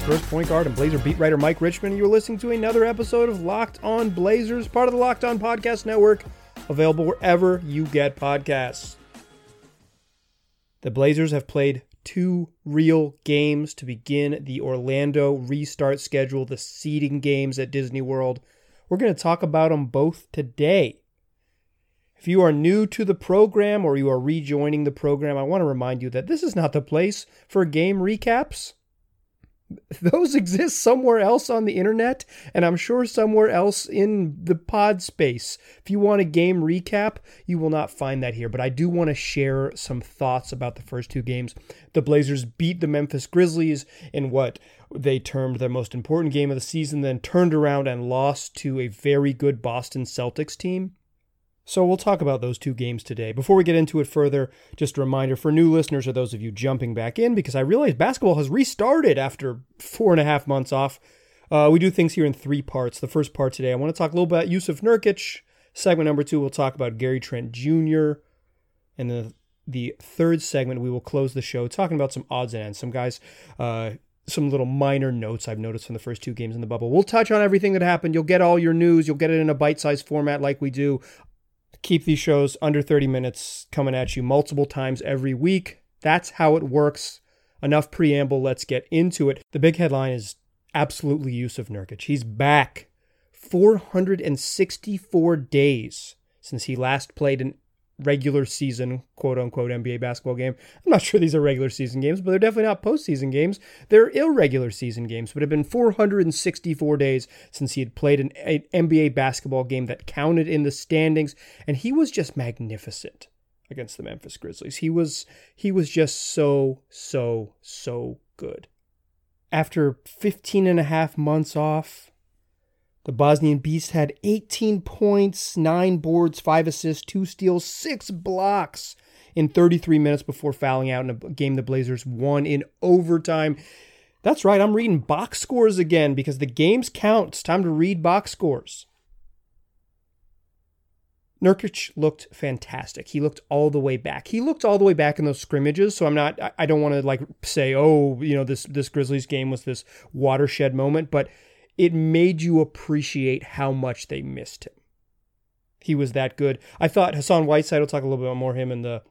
first point guard and Blazer beat writer Mike Richman. You're listening to another episode of Locked On Blazers, part of the Locked On Podcast Network, available wherever you get podcasts. The Blazers have played two real games to begin the Orlando restart schedule, the seeding games at Disney World. We're going to talk about them both today. If you are new to the program or you are rejoining the program, I want to remind you that this is not the place for game recaps. Those exist somewhere else on the internet, and I'm sure somewhere else in the pod space. If you want a game recap, you will not find that here, but I do want to share some thoughts about the first two games. The Blazers beat the Memphis Grizzlies in what they termed their most important game of the season, then turned around and lost to a very good Boston Celtics team. So we'll talk about those two games today. Before we get into it further, just a reminder for new listeners or those of you jumping back in, because I realize basketball has restarted after four and a half months off. Uh, we do things here in three parts. The first part today, I want to talk a little bit about Jusuf Nurkic. Segment number two, we'll talk about Gary Trent Jr. And the the third segment, we will close the show talking about some odds and ends. Some guys, uh, some little minor notes I've noticed from the first two games in the bubble. We'll touch on everything that happened. You'll get all your news. You'll get it in a bite sized format like we do keep these shows under 30 minutes coming at you multiple times every week. That's how it works. Enough preamble, let's get into it. The big headline is absolutely Jusuf Nurkic. He's back 464 days since he last played an regular season, quote unquote, NBA basketball game. I'm not sure these are regular season games, but they're definitely not postseason games. They're irregular season games, but it had been 464 days since he had played an NBA basketball game that counted in the standings, and he was just magnificent against the Memphis Grizzlies. He was he was just so so so good. After 15 and a half months off, the Bosnian Beast had 18 points, 9 boards, 5 assists, 2 steals, 6 blocks in 33 minutes before fouling out in a game the Blazers won in overtime. That's right, I'm reading box scores again because the games count. It's time to read box scores. Nurkic looked fantastic. He looked all the way back. He looked all the way back in those scrimmages. So I'm not. I don't want to like say, oh, you know, this this Grizzlies game was this watershed moment, but it made you appreciate how much they missed him. He was that good. I thought Hassan Whiteside. will talk a little bit more him in the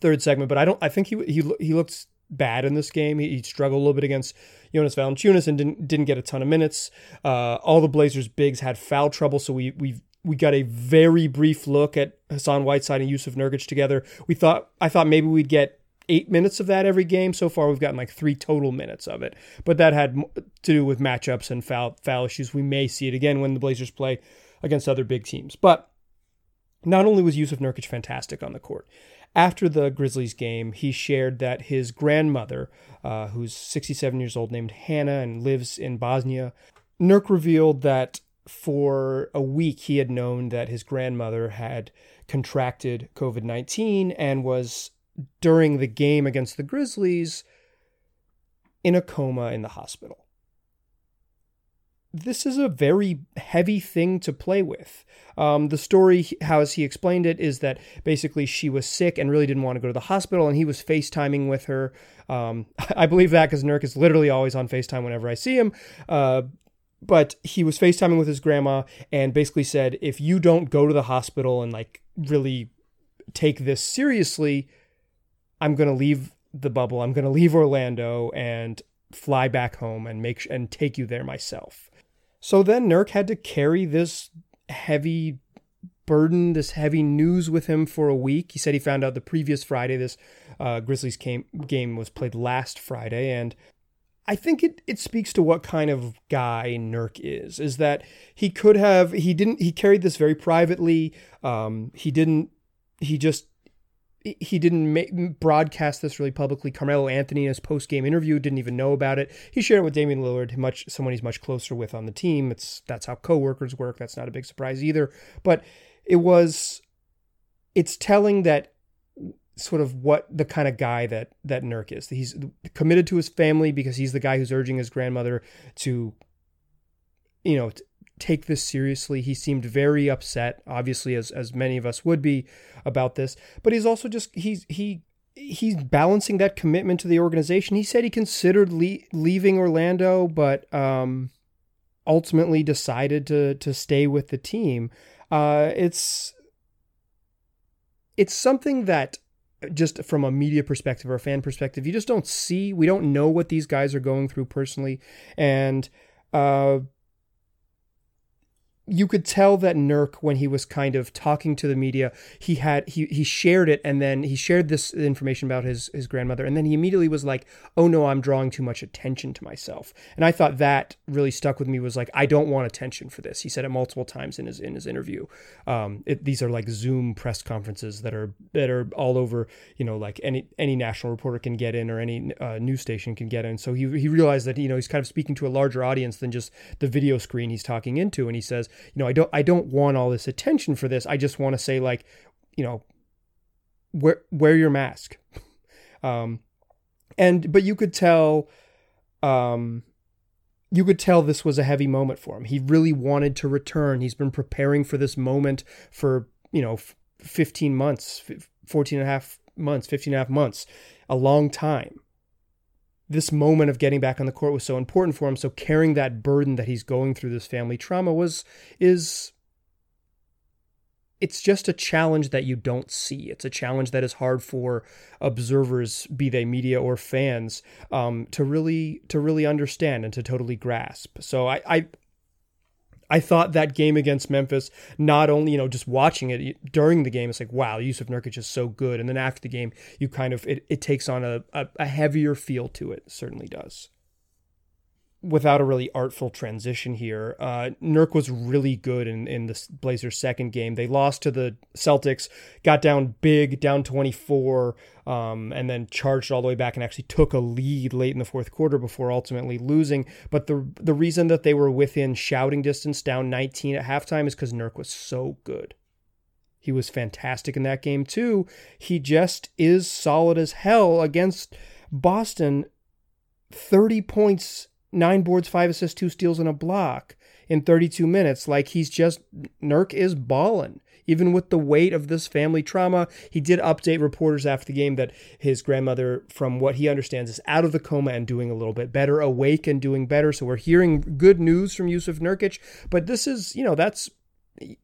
third segment, but I don't. I think he he he looks bad in this game. He, he struggled a little bit against Jonas Valanciunas and didn't didn't get a ton of minutes. Uh, all the Blazers bigs had foul trouble, so we we we got a very brief look at Hassan Whiteside and Jusuf Nurkic together. We thought I thought maybe we'd get eight minutes of that every game. So far, we've gotten like three total minutes of it. But that had to do with matchups and foul foul issues. We may see it again when the Blazers play against other big teams. But not only was Jusuf Nurkic fantastic on the court, after the Grizzlies game, he shared that his grandmother, uh, who's 67 years old, named Hannah and lives in Bosnia, Nurk revealed that for a week he had known that his grandmother had contracted COVID 19 and was during the game against the Grizzlies in a coma in the hospital. This is a very heavy thing to play with. Um, the story, how as he explained it, is that basically she was sick and really didn't want to go to the hospital, and he was FaceTiming with her. Um, I believe that because Nurk is literally always on FaceTime whenever I see him. Uh, but he was FaceTiming with his grandma and basically said, if you don't go to the hospital and like really take this seriously, I'm going to leave the bubble. I'm going to leave Orlando and fly back home and make and take you there myself. So then Nurk had to carry this heavy burden, this heavy news with him for a week. He said he found out the previous Friday this uh, Grizzlies came, game was played last Friday, and I think it it speaks to what kind of guy Nurk is. Is that he could have he didn't he carried this very privately. Um, he didn't he just he didn't make, broadcast this really publicly. Carmelo Anthony in his post game interview didn't even know about it. He shared it with Damian Lillard, much someone he's much closer with on the team. It's that's how coworkers work. That's not a big surprise either. But it was it's telling that sort of what the kind of guy that that Nurk is. He's committed to his family because he's the guy who's urging his grandmother to you know take this seriously. He seemed very upset, obviously, as as many of us would be about this. But he's also just he's he he's balancing that commitment to the organization. He said he considered le- leaving Orlando, but um, ultimately decided to to stay with the team. Uh, it's it's something that just from a media perspective or a fan perspective, you just don't see. We don't know what these guys are going through personally, and uh, you could tell that Nurk, when he was kind of talking to the media, he had he he shared it, and then he shared this information about his his grandmother, and then he immediately was like, "Oh no, I'm drawing too much attention to myself." And I thought that really stuck with me. Was like, I don't want attention for this. He said it multiple times in his in his interview. Um, it, these are like Zoom press conferences that are that are all over. You know, like any any national reporter can get in or any uh, news station can get in. So he he realized that you know he's kind of speaking to a larger audience than just the video screen he's talking into, and he says you know, I don't I don't want all this attention for this. I just want to say like, you know, wear wear your mask. Um, and but you could tell, um, you could tell this was a heavy moment for him. He really wanted to return. He's been preparing for this moment for you know, 15 months, 14 and a half months, 15 and a half months, a long time this moment of getting back on the court was so important for him. So carrying that burden that he's going through this family trauma was is it's just a challenge that you don't see. It's a challenge that is hard for observers, be they media or fans, um, to really to really understand and to totally grasp. So I, I I thought that game against Memphis, not only, you know, just watching it during the game, it's like, wow, Jusuf Nurkic is so good. And then after the game, you kind of, it, it takes on a, a, a heavier feel to it certainly does without a really artful transition here, uh, Nurk was really good in, in the Blazers' second game. They lost to the Celtics, got down big, down 24, um, and then charged all the way back and actually took a lead late in the fourth quarter before ultimately losing. But the the reason that they were within shouting distance, down 19 at halftime, is because Nurk was so good. He was fantastic in that game too. He just is solid as hell against Boston. 30 points nine boards, five assists, two steals, and a block in 32 minutes. Like he's just, Nurk is balling. Even with the weight of this family trauma, he did update reporters after the game that his grandmother, from what he understands, is out of the coma and doing a little bit better, awake and doing better. So we're hearing good news from Jusuf Nurkic. But this is, you know, that's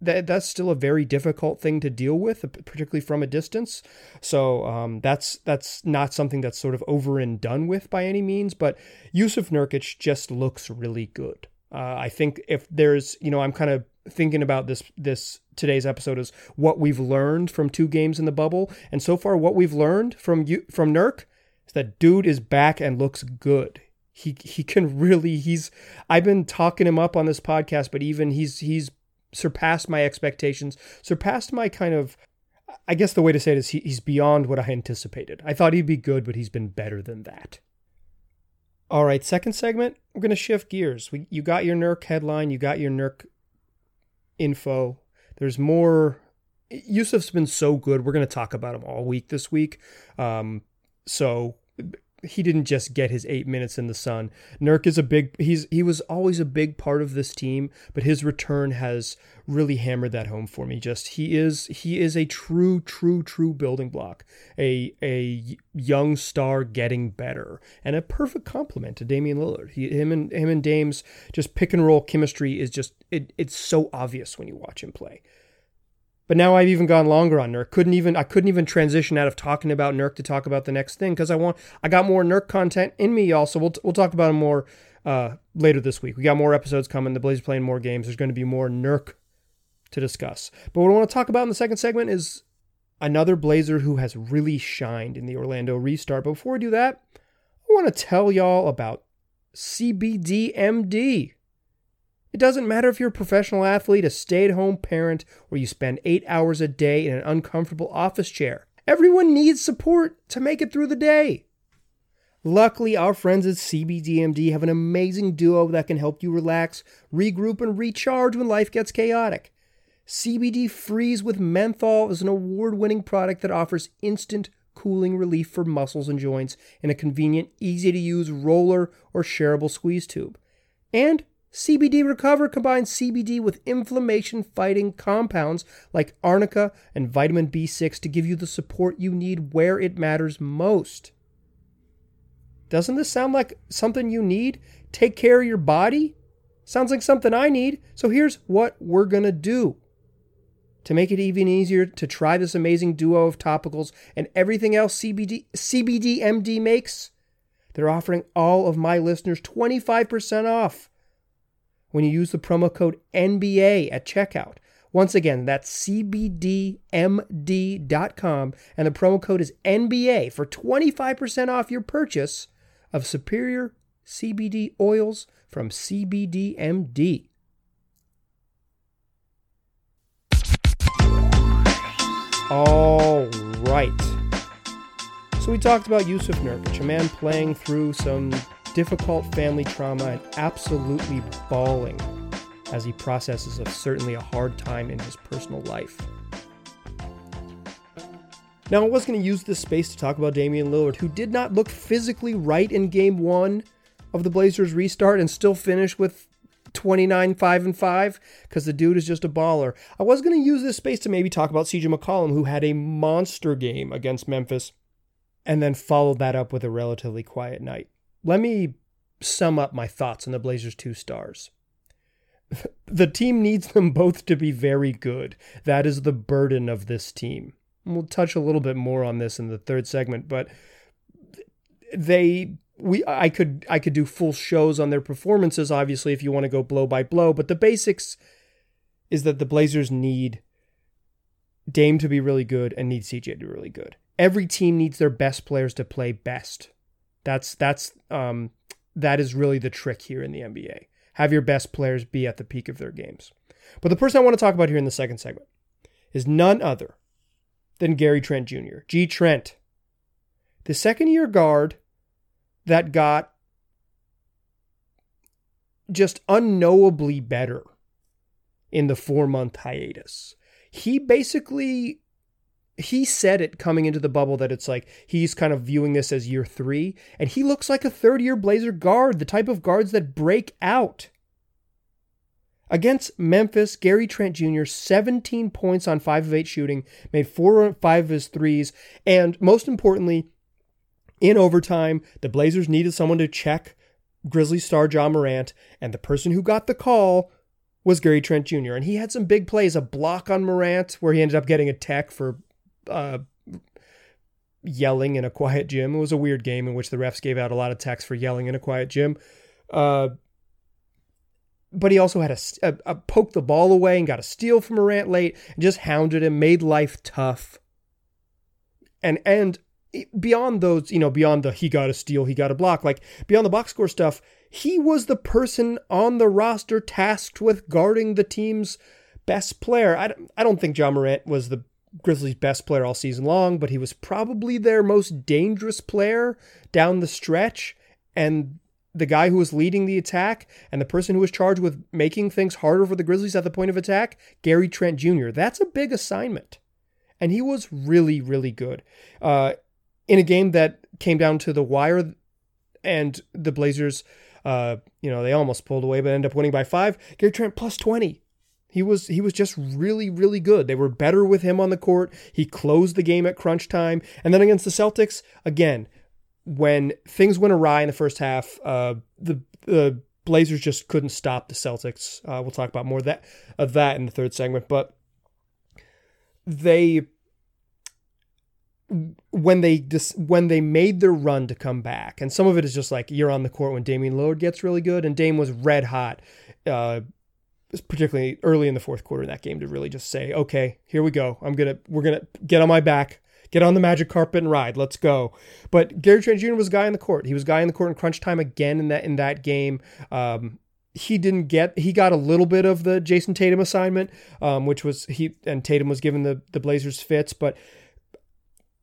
that that's still a very difficult thing to deal with, particularly from a distance. So um, that's that's not something that's sort of over and done with by any means. But Jusuf Nurkic just looks really good. Uh, I think if there's, you know, I'm kind of thinking about this this today's episode is what we've learned from two games in the bubble, and so far what we've learned from you from Nurk is that dude is back and looks good. He he can really he's I've been talking him up on this podcast, but even he's he's surpassed my expectations, surpassed my kind of I guess the way to say it is he, he's beyond what I anticipated. I thought he'd be good, but he's been better than that. All right, second segment, we're going to shift gears. We, you got your Nurk headline, you got your Nurk info. There's more. Jusuf's been so good. We're going to talk about him all week this week. Um, so he didn't just get his eight minutes in the sun. Nurk is a big he's he was always a big part of this team, but his return has really hammered that home for me. Just he is he is a true, true, true building block. A a young star getting better. And a perfect complement to Damian Lillard. He him and him and Dame's just pick and roll chemistry is just it, it's so obvious when you watch him play. But now I've even gone longer on Nurk. Couldn't even I couldn't even transition out of talking about Nurk to talk about the next thing because I want I got more Nurk content in me, y'all. So we'll we'll talk about him more uh, later this week. We got more episodes coming. The Blazers playing more games. There's going to be more Nurk to discuss. But what I want to talk about in the second segment is another Blazer who has really shined in the Orlando restart. But before we do that, I want to tell y'all about CBDMD. It doesn't matter if you're a professional athlete, a stay at home parent, or you spend eight hours a day in an uncomfortable office chair. Everyone needs support to make it through the day. Luckily, our friends at CBDMD have an amazing duo that can help you relax, regroup, and recharge when life gets chaotic. CBD Freeze with Menthol is an award winning product that offers instant cooling relief for muscles and joints in a convenient, easy to use roller or shareable squeeze tube. And CBD Recover combines CBD with inflammation fighting compounds like arnica and vitamin B6 to give you the support you need where it matters most. Doesn't this sound like something you need? Take care of your body? Sounds like something I need. So here's what we're going to do. To make it even easier to try this amazing duo of topicals and everything else CBD CBDMD makes, they're offering all of my listeners 25% off when you use the promo code NBA at checkout. Once again, that's cbdmd.com and the promo code is NBA for 25% off your purchase of superior CBD oils from CBDMD. All right. So we talked about Jusuf Nurkic, a man playing through some difficult family trauma and absolutely balling as he processes of certainly a hard time in his personal life. Now, I was going to use this space to talk about Damian Lillard, who did not look physically right in game one of the Blazers restart and still finish with 29 5 and 5 because the dude is just a baller. I was going to use this space to maybe talk about CJ McCollum, who had a monster game against Memphis and then followed that up with a relatively quiet night. Let me sum up my thoughts on the Blazers' two stars. the team needs them both to be very good. That is the burden of this team. We'll touch a little bit more on this in the third segment, but they we I could I could do full shows on their performances obviously if you want to go blow by blow, but the basics is that the Blazers need Dame to be really good and need CJ to be really good. Every team needs their best players to play best. That's that's um that is really the trick here in the NBA. Have your best players be at the peak of their games. But the person I want to talk about here in the second segment is none other than Gary Trent Jr. G Trent. The second year guard that got just unknowably better in the four month hiatus. He basically he said it coming into the bubble that it's like he's kind of viewing this as year three, and he looks like a third year Blazer guard, the type of guards that break out. Against Memphis, Gary Trent Jr., 17 points on 5 of 8 shooting, made 4 or 5 of his threes, and most importantly, in overtime, the Blazers needed someone to check Grizzlies star Ja Morant, and the person who got the call was Gary Trent Jr. And he had some big plays, a block on Morant where he ended up getting a tech for uh, yelling in a quiet gym. It was a weird game in which the refs gave out a lot of techs for yelling in a quiet gym. Uh, but he also had a, a, a poke the ball away and got a steal from Morant late and just hounded him, made life tough. And and beyond those, you know, beyond the he got a steal, he got a block, like beyond the box score stuff, he was the person on the roster tasked with guarding the team's best player. I, I don't think Ja Morant was the Grizzlies' best player all season long, but he was probably their most dangerous player down the stretch. And the guy who was leading the attack and the person who was charged with making things harder for the Grizzlies at the point of attack, Gary Trent Jr. That's a big assignment. And he was really, really good. Uh, in a game that came down to the wire and the Blazers, uh, you know, they almost pulled away but ended up winning by five. Gary Trent plus 20. He was he was just really really good. They were better with him on the court. He closed the game at crunch time, and then against the Celtics again, when things went awry in the first half, uh, the the Blazers just couldn't stop the Celtics. Uh, we'll talk about more of that of that in the third segment, but they when they dis- when they made their run to come back, and some of it is just like you're on the court when Damian Lillard gets really good, and Dame was red hot, uh, particularly early in the fourth quarter in that game to really just say, okay, here we go. I'm gonna we're gonna get on my back, get on the magic carpet and ride. Let's go. But Gary Trent Jr. was guy in the court. He was guy in the court in crunch time again in that in that game. Um, he didn't get he got a little bit of the Jayson Tatum assignment, um, which was he and Tatum was given the the Blazers fits, but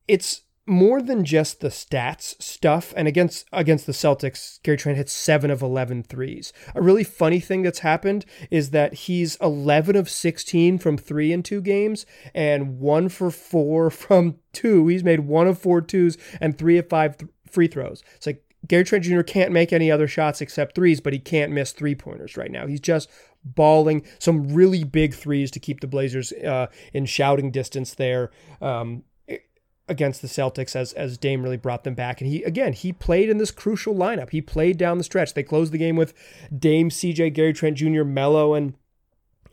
it's more than just the stats stuff. And against against the Celtics, Gary Trent hit seven of 11 threes. A really funny thing that's happened is that he's 11 of 16 from three in two games and one for four from two. He's made one of four twos and three of five free throws. It's like Gary Trent Jr. can't make any other shots except threes, but he can't miss three pointers right now. He's just balling some really big threes to keep the Blazers uh, in shouting distance there. Um, against the Celtics as as Dame really brought them back. And he again he played in this crucial lineup. He played down the stretch. They closed the game with Dame, CJ, Gary Trent Jr., Mello, and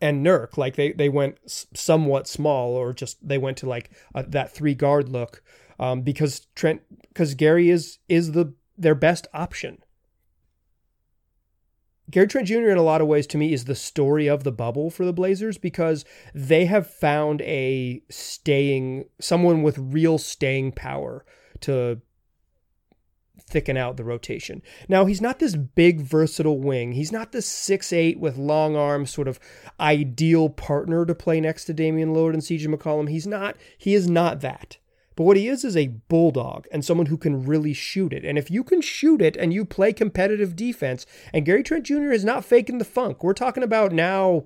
and Nurk. Like they they went somewhat small, or just they went to like a, that three guard look um, because Trent because Gary is is the their best option. Gary Trent Jr. in a lot of ways to me is the story of the bubble for the Blazers because they have found a staying someone with real staying power to thicken out the rotation. Now, he's not this big versatile wing. He's not this six eight with long arms sort of ideal partner to play next to Damian Lillard and CJ McCollum. He's not he is not that. But what he is is a bulldog and someone who can really shoot it. And if you can shoot it and you play competitive defense, and Gary Trent Jr. is not faking the funk, we're talking about now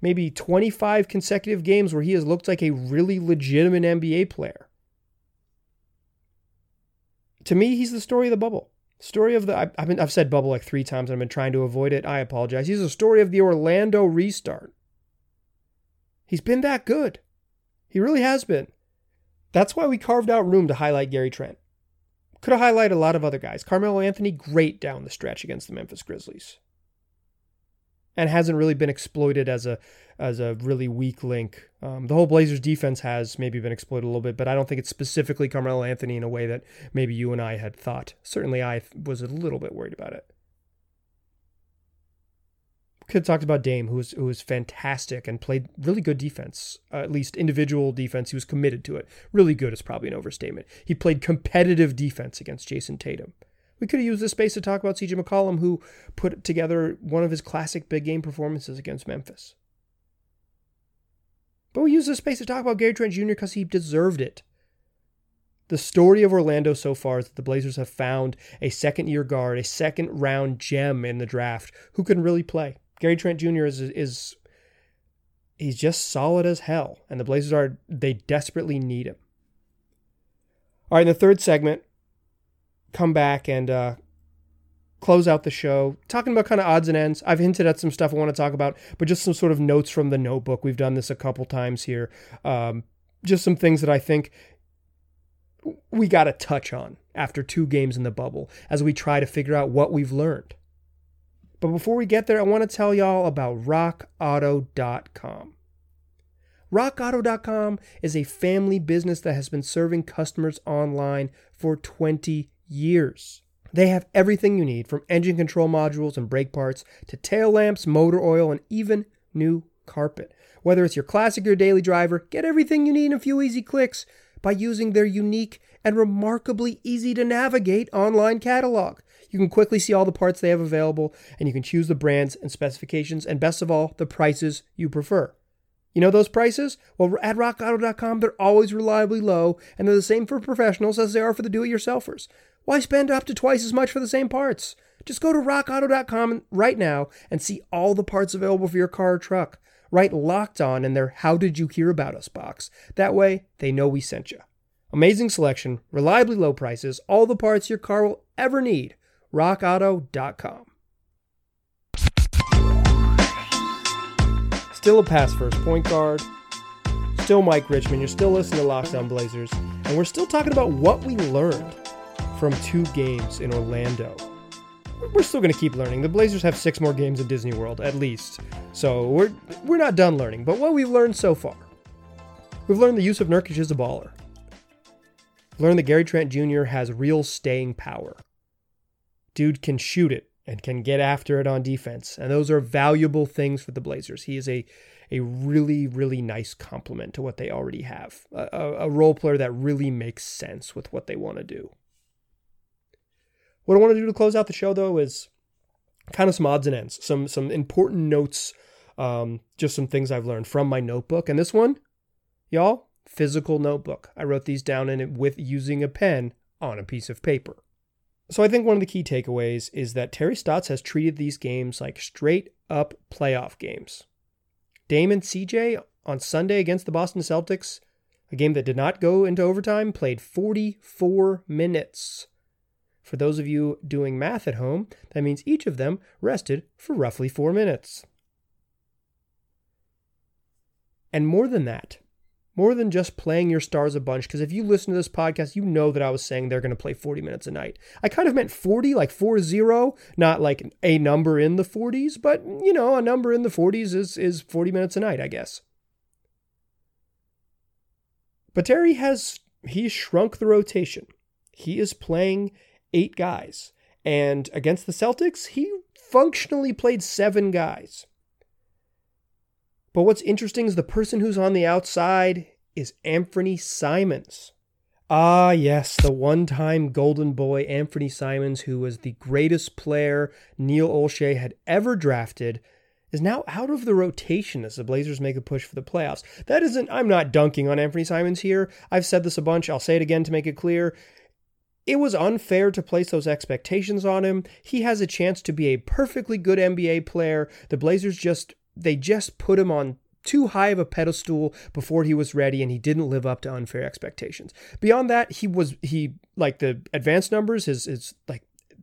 maybe 25 consecutive games where he has looked like a really legitimate NBA player. To me, he's the story of the bubble. Story of the I've been I've said bubble like three times and I've been trying to avoid it. I apologize. He's the story of the Orlando restart. He's been that good. He really has been. That's why we carved out room to highlight Gary Trent. Could have highlighted a lot of other guys. Carmelo Anthony, great down the stretch against the Memphis Grizzlies. And hasn't really been exploited as a as a really weak link. Um, the whole Blazers defense has maybe been exploited a little bit, but I don't think it's specifically Carmelo Anthony in a way that maybe you and I had thought. Certainly, I was a little bit worried about it could have talked about Dame, who was who was fantastic and played really good defense, uh, at least individual defense. He was committed to it. Really good is probably an overstatement. He played competitive defense against Jayson Tatum. We could have used this space to talk about CJ McCollum, who put together one of his classic big game performances against Memphis. But we use this space to talk about Gary Trent Jr. because he deserved it. The story of Orlando so far is that the Blazers have found a second year guard, a second round gem in the draft who can really play. Gary Trent Jr. is is he's just solid as hell, and the Blazers are they desperately need him. All right, in the third segment, come back and uh, close out the show talking about kind of odds and ends. I've hinted at some stuff I want to talk about, but just some sort of notes from the notebook. We've done this a couple times here. Um, just some things that I think we got to touch on after two games in the bubble as we try to figure out what we've learned. But before we get there, I want to tell y'all about rockauto.com. RockAuto.com is a family business that has been serving customers online for 20 years. They have everything you need from engine control modules and brake parts to tail lamps, motor oil, and even new carpet. Whether it's your classic or daily driver, get everything you need in a few easy clicks by using their unique and remarkably easy to navigate online catalog. You can quickly see all the parts they have available, and you can choose the brands and specifications, and best of all, the prices you prefer. You know those prices? Well, at rockauto.com, they're always reliably low, and they're the same for professionals as they are for the do it yourselfers. Why spend up to twice as much for the same parts? Just go to rockauto.com right now and see all the parts available for your car or truck. Write locked on in their How Did You Hear About Us box. That way, they know we sent you. Amazing selection, reliably low prices, all the parts your car will ever need rockauto.com. Still a pass first point guard. Still Mike Richman. You're still listening to Locked On Blazers. And we're still talking about what we learned from two games in Orlando. We're still going to keep learning. The Blazers have six more games in Disney World, at least. So we're, we're not done learning. But what we've learned so far we've learned Jusuf Nurkic as a baller. Learned that Gary Trent Jr. has real staying power dude can shoot it and can get after it on defense. And those are valuable things for the Blazers. He is a a really, really nice complement to what they already have. A, a, role player that really makes sense with what they want to do. What I want to do to close out the show, though, is kind of some odds and ends, some some important notes, um, just some things I've learned from my notebook. And this one, y'all, physical notebook. I wrote these down in it with using a pen on a piece of paper. So I think one of the key takeaways is that Terry Stotts has treated these games like straight up playoff games. Damon CJ on Sunday against the Boston Celtics, a game that did not go into overtime, played 44 minutes. For those of you doing math at home, that means each of them rested for roughly four minutes. And more than that, more than just playing your stars a bunch, because if you listen to this podcast, you know that I was saying they're going to play 40 minutes a night. I kind of meant 40, like 4 0, not like a number in the 40s, but you know, a number in the 40s is, is 40 minutes a night, I guess. But Terry has, he's shrunk the rotation. He is playing eight guys. And against the Celtics, he functionally played seven guys. But what's interesting is the person who's on the outside is Anfernee Simons. Ah, yes, the one time golden boy, Anfernee Simons, who was the greatest player Neil Olshey had ever drafted, is now out of the rotation as the Blazers make a push for the playoffs. That isn't, I'm not dunking on Anfernee Simons here. I've said this a bunch. I'll say it again to make it clear. It was unfair to place those expectations on him. He has a chance to be a perfectly good NBA player. The Blazers just they just put him on too high of a pedestal before he was ready and he didn't live up to unfair expectations. Beyond that, he was he like the advanced numbers is is like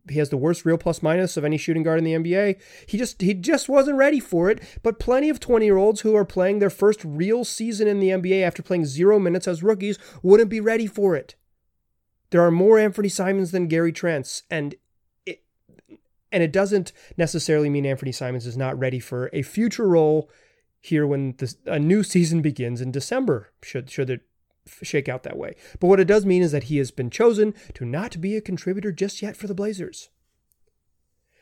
he has the worst real plus minus of any shooting guard in the NBA. He just he just wasn't ready for it. But plenty of 20-year-olds who are playing their first real season in the NBA after playing 0 minutes as rookies wouldn't be ready for it. There are more Anfernee Simons than Gary Trents and and it doesn't necessarily mean Anfernee Simons is not ready for a future role here when this, a new season begins in December, should, should it shake out that way. But what it does mean is that he has been chosen to not be a contributor just yet for the Blazers.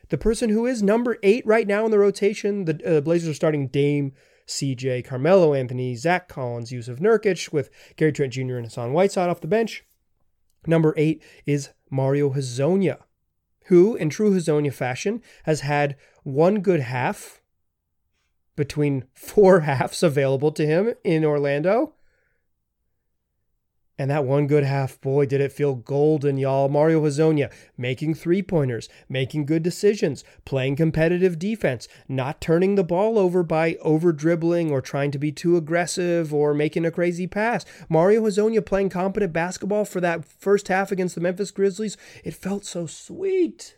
The person who is number eight right now in the rotation, the uh, Blazers are starting Dame, CJ, Carmelo Anthony, Zach Collins, Jusuf Nurkic, with Gary Trent Jr. and Hassan Whiteside off the bench. Number eight is Mario Hezonja who, in true Hezonja fashion, has had one good half between four halves available to him in Orlando. And that one good half, boy, did it feel golden, y'all. Mario Hezonja making three pointers, making good decisions, playing competitive defense, not turning the ball over by over dribbling or trying to be too aggressive or making a crazy pass. Mario Hezonja playing competent basketball for that first half against the Memphis Grizzlies. It felt so sweet.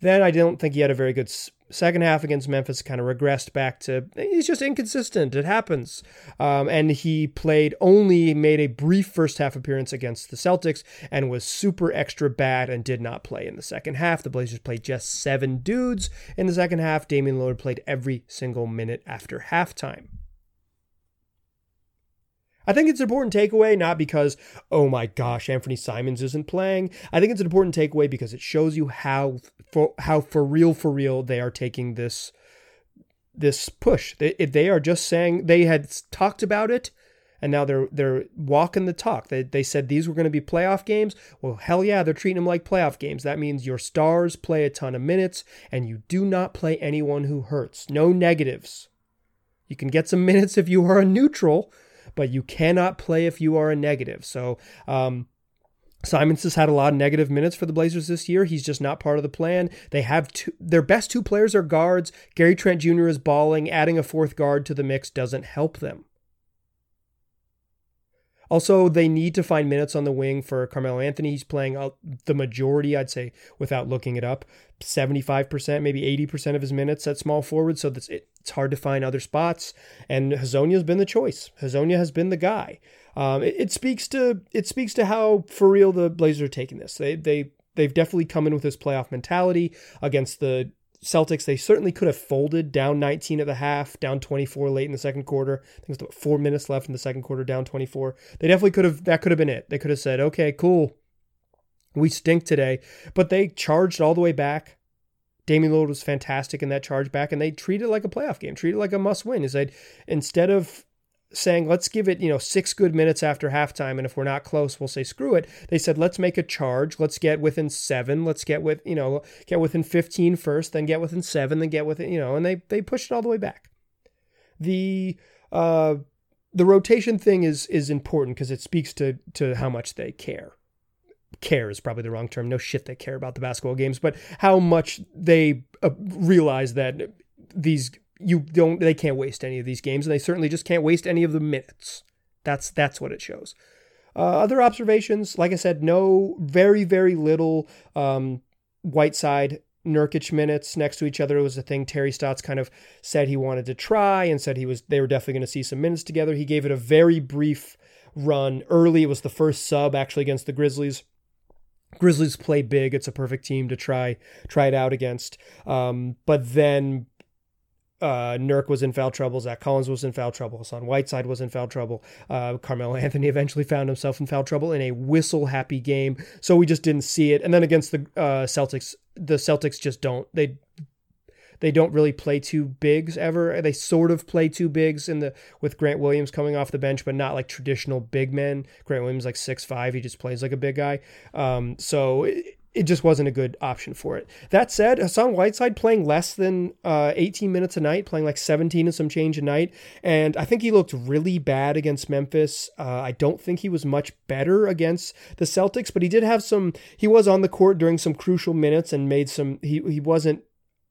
Then I don't think he had a very good second half against Memphis kind of regressed back to he's just inconsistent. It happens. Um, and he played only made a brief first half appearance against the Celtics and was super extra bad and did not play in the second half. The Blazers played just seven dudes in the second half. Damian Lillard played every single minute after halftime. I think it's an important takeaway, not because, oh my gosh, Anfernee Simons isn't playing. I think it's an important takeaway because it shows you how for how for real, for real they are taking this this push. They, they are just saying they had talked about it and now they're they're walking the talk. They, they said these were going to be playoff games. Well, hell yeah, they're treating them like playoff games. That means your stars play a ton of minutes and you do not play anyone who hurts. No negatives. You can get some minutes if you are a neutral, but you cannot play if you are a negative. So, um, Simons has had a lot of negative minutes for the Blazers this year. He's just not part of the plan. They have two, their best two players are guards. Gary Trent Jr. is balling. Adding a fourth guard to the mix doesn't help them. Also, they need to find minutes on the wing for Carmelo Anthony. He's playing the majority, I'd say, without looking it up, 75%, maybe 80% of his minutes at small forward. So it's hard to find other spots. And Hezonja's been the choice. Hezonja has been the guy. Um, it, it, speaks to it speaks to how for real the Blazers are taking this. They they they've definitely come in with this playoff mentality against the Celtics, they certainly could have folded down 19 at the half, down 24 late in the second quarter. I think it's was four minutes left in the second quarter, down 24. They definitely could have, that could have been it. They could have said, okay, cool. We stink today. But they charged all the way back. Damian Lillard was fantastic in that charge back, and they treated it like a playoff game, treated it like a must win. Is that instead of saying let's give it you know six good minutes after halftime and if we're not close we'll say screw it. They said let's make a charge. Let's get within seven. Let's get with you know get within 15 first then get within seven then get within you know and they they pushed it all the way back. The uh the rotation thing is is important because it speaks to to how much they care. Care is probably the wrong term. No shit they care about the basketball games but how much they uh, realize that these you don't they can't waste any of these games and they certainly just can't waste any of the minutes that's that's what it shows Uh, other observations, like I said, no, very, very little um, Whiteside Nurkic minutes next to each other. It was a thing Terry Stotts kind of said he wanted to try and said he was they were definitely going to see some minutes together. He gave it a very brief run early. It was the first sub actually against the Grizzlies. Grizzlies play big. It's a perfect team to try try it out against. Um, but then uh, Nurk was in foul trouble. Zach Collins was in foul trouble. Hassan Whiteside was in foul trouble. Uh, Carmelo Anthony eventually found himself in foul trouble in a whistle happy game. So we just didn't see it. And then against the uh, Celtics, the Celtics just don't. They they don't really play two bigs ever. They sort of play two bigs in the with Grant Williams coming off the bench, but not like traditional big men. Grant Williams like six five. He just plays like a big guy. Um, so. It, just wasn't a good option for it. That said, Hassan Whiteside playing less than uh, 18 minutes a night, playing like 17 and some change a night. And I think he looked really bad against Memphis. Uh, I don't think he was much better against the Celtics, but he did have some, he was on the court during some crucial minutes and made some, he, he wasn't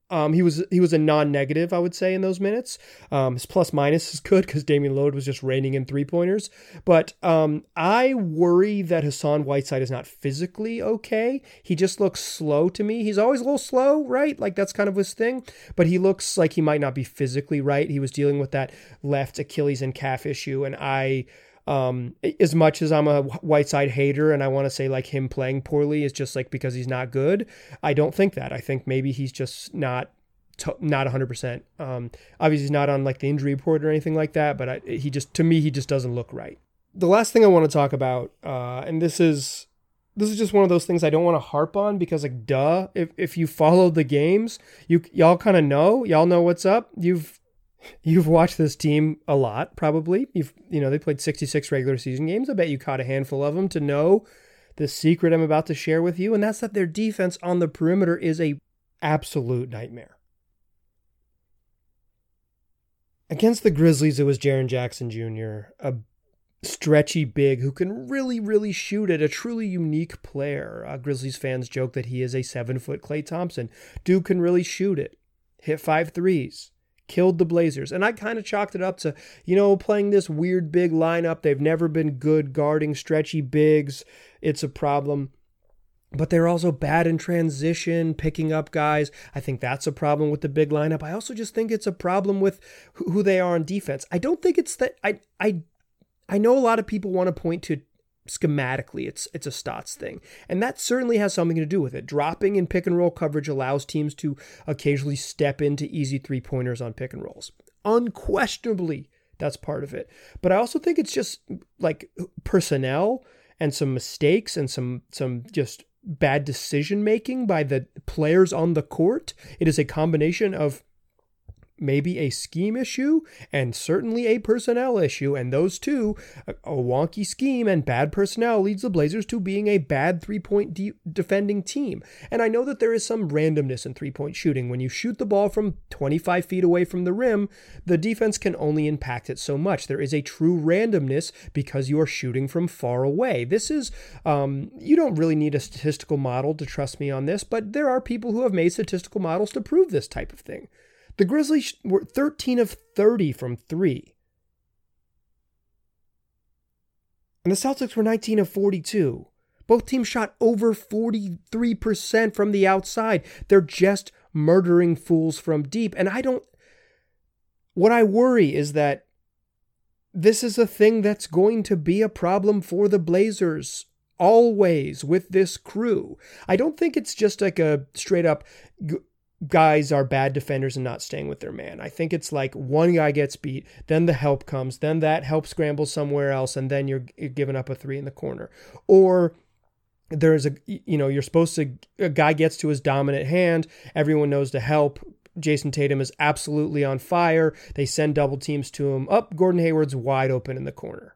um, he was he was a non-negative, I would say, in those minutes. Um, his plus minus is good because Damian Lillard was just raining in three pointers. But um, I worry that Hassan Whiteside is not physically okay. He just looks slow to me. He's always a little slow, right? Like that's kind of his thing. But he looks like he might not be physically right. He was dealing with that left Achilles and calf issue, and I um, as much as I'm a Whiteside hater and I want to say like him playing poorly is just like because he's not good, I don't think that. I think maybe he's just not not 100%. Um, obviously he's not on like the injury report or anything like that, but I, he just to me he just doesn't look right. The last thing I want to talk about uh, and this is this is just one of those things I don't want to harp on because like duh, if if you followed the games, you y'all kind of know, y'all know what's up. You've You've watched this team a lot, probably. You've, you know, they played 66 regular season games. I bet you caught a handful of them to know the secret I'm about to share with you, and that's that their defense on the perimeter is a absolute nightmare. Against the Grizzlies, it was Jaren Jackson Jr., a stretchy big who can really, really shoot it, a truly unique player. Uh, Grizzlies fans joke that he is a seven foot Klay Thompson. Dude can really shoot it, hit five threes killed the Blazers. And I kind of chalked it up to, you know, playing this weird big lineup. They've never been good guarding stretchy bigs. It's a problem. But they're also bad in transition, picking up guys. I think that's a problem with the big lineup. I also just think it's a problem with who they are on defense. I don't think it's that I I I know a lot of people want to point to schematically it's it's a Stotts thing. And that certainly has something to do with it. Dropping in pick and roll coverage allows teams to occasionally step into easy three-pointers on pick and rolls. Unquestionably, that's part of it. But I also think it's just like personnel and some mistakes and some some just bad decision making by the players on the court. It is a combination of maybe a scheme issue and certainly a personnel issue. And those two, a, wonky scheme and bad personnel, leads the Blazers to being a bad three point de- defending team. And I know that there is some randomness in three point shooting. When you shoot the ball from 25 feet away from the rim, the defense can only impact it so much. There is a true randomness because you are shooting from far away. This is, um, you don't really need a statistical model to trust me on this, but there are people who have made statistical models to prove this type of thing. The Grizzlies were 13 of 30 from three. And the Celtics were 19 of 42. Both teams shot over 43% from the outside. They're just murdering fools from deep. And I don't. What I worry is that this is a thing that's going to be a problem for the Blazers always with this crew. I don't think it's just like a straight up guys are bad defenders and not staying with their man. I think it's like one guy gets beat, then the help comes, then that help scrambles somewhere else, and then you're, giving up a three in the corner. Or there's a, you know, you're supposed to, a guy gets to his dominant hand, everyone knows to help. Jayson Tatum is absolutely on fire. They send double teams to him. Up, Gordon Hayward's wide open in the corner.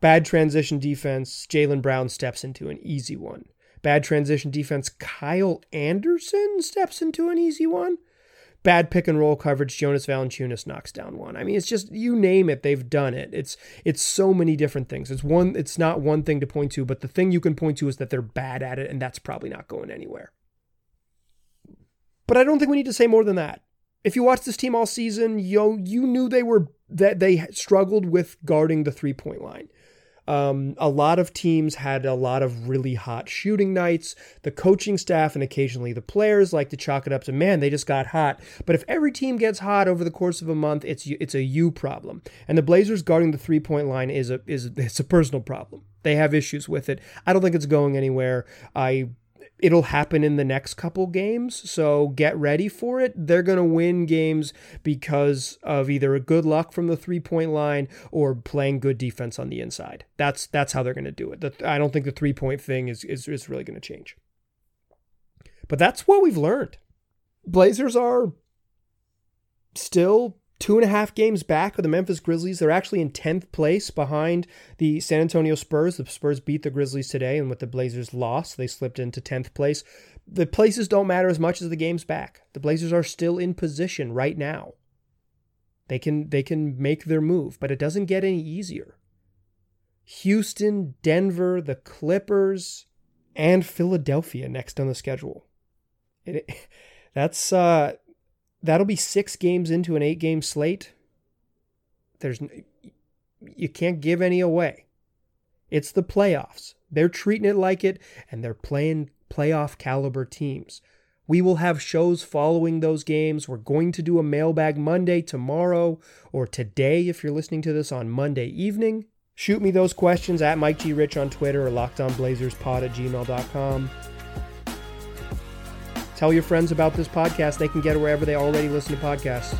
Bad transition defense. Jaylen Brown steps into an easy one. Bad transition defense. Kyle Anderson steps into an easy one. Bad pick and roll coverage. Jonas Valanciunas knocks down one. I mean, it's just you name it, they've done it. It's it's so many different things. It's one. It's not one thing to point to, but the thing you can point to is that they're bad at it, and that's probably not going anywhere. But I don't think we need to say more than that. If you watched this team all season, yo, you knew they were that they struggled with guarding the three point line. Um, a lot of teams had a lot of really hot shooting nights. The coaching staff and occasionally the players like to chalk it up to man, they just got hot. But if every team gets hot over the course of a month, it's it's a you problem. And the Blazers guarding the three point line is a is it's a personal problem. They have issues with it. I don't think it's going anywhere. I it'll happen in the next couple games. So get ready for it. They're going to win games because of either a good luck from the three point line or playing good defense on the inside. That's that's how they're going to do it. The, I don't think the three point thing is, is, is really going to change. But that's what we've learned. Blazers are still two and a half games back of the Memphis Grizzlies. They're actually in 10th place behind the San Antonio Spurs. The Spurs beat the Grizzlies today, and with the Blazers lost, they slipped into 10th place. The places don't matter as much as the games back. The Blazers are still in position right now. They can they can make their move, but it doesn't get any easier. Houston, Denver, the Clippers, and Philadelphia next on the schedule. It, that's uh that'll be six games into an eight game slate. There's you can't give any away. It's the playoffs. They're treating it like it, and they're playing playoff caliber teams. We will have shows following those games. We're going to do a mailbag Monday tomorrow or today if you're listening to this on Monday evening. Shoot me those questions at Mike G. Rich on Twitter or lockedonblazerspod at gmail.com. Tell your friends about this podcast. They can get it wherever they already listen to podcasts.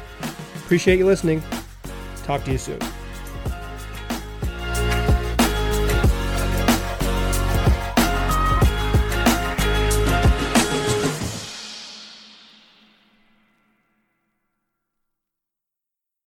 Appreciate you listening. Talk to you soon.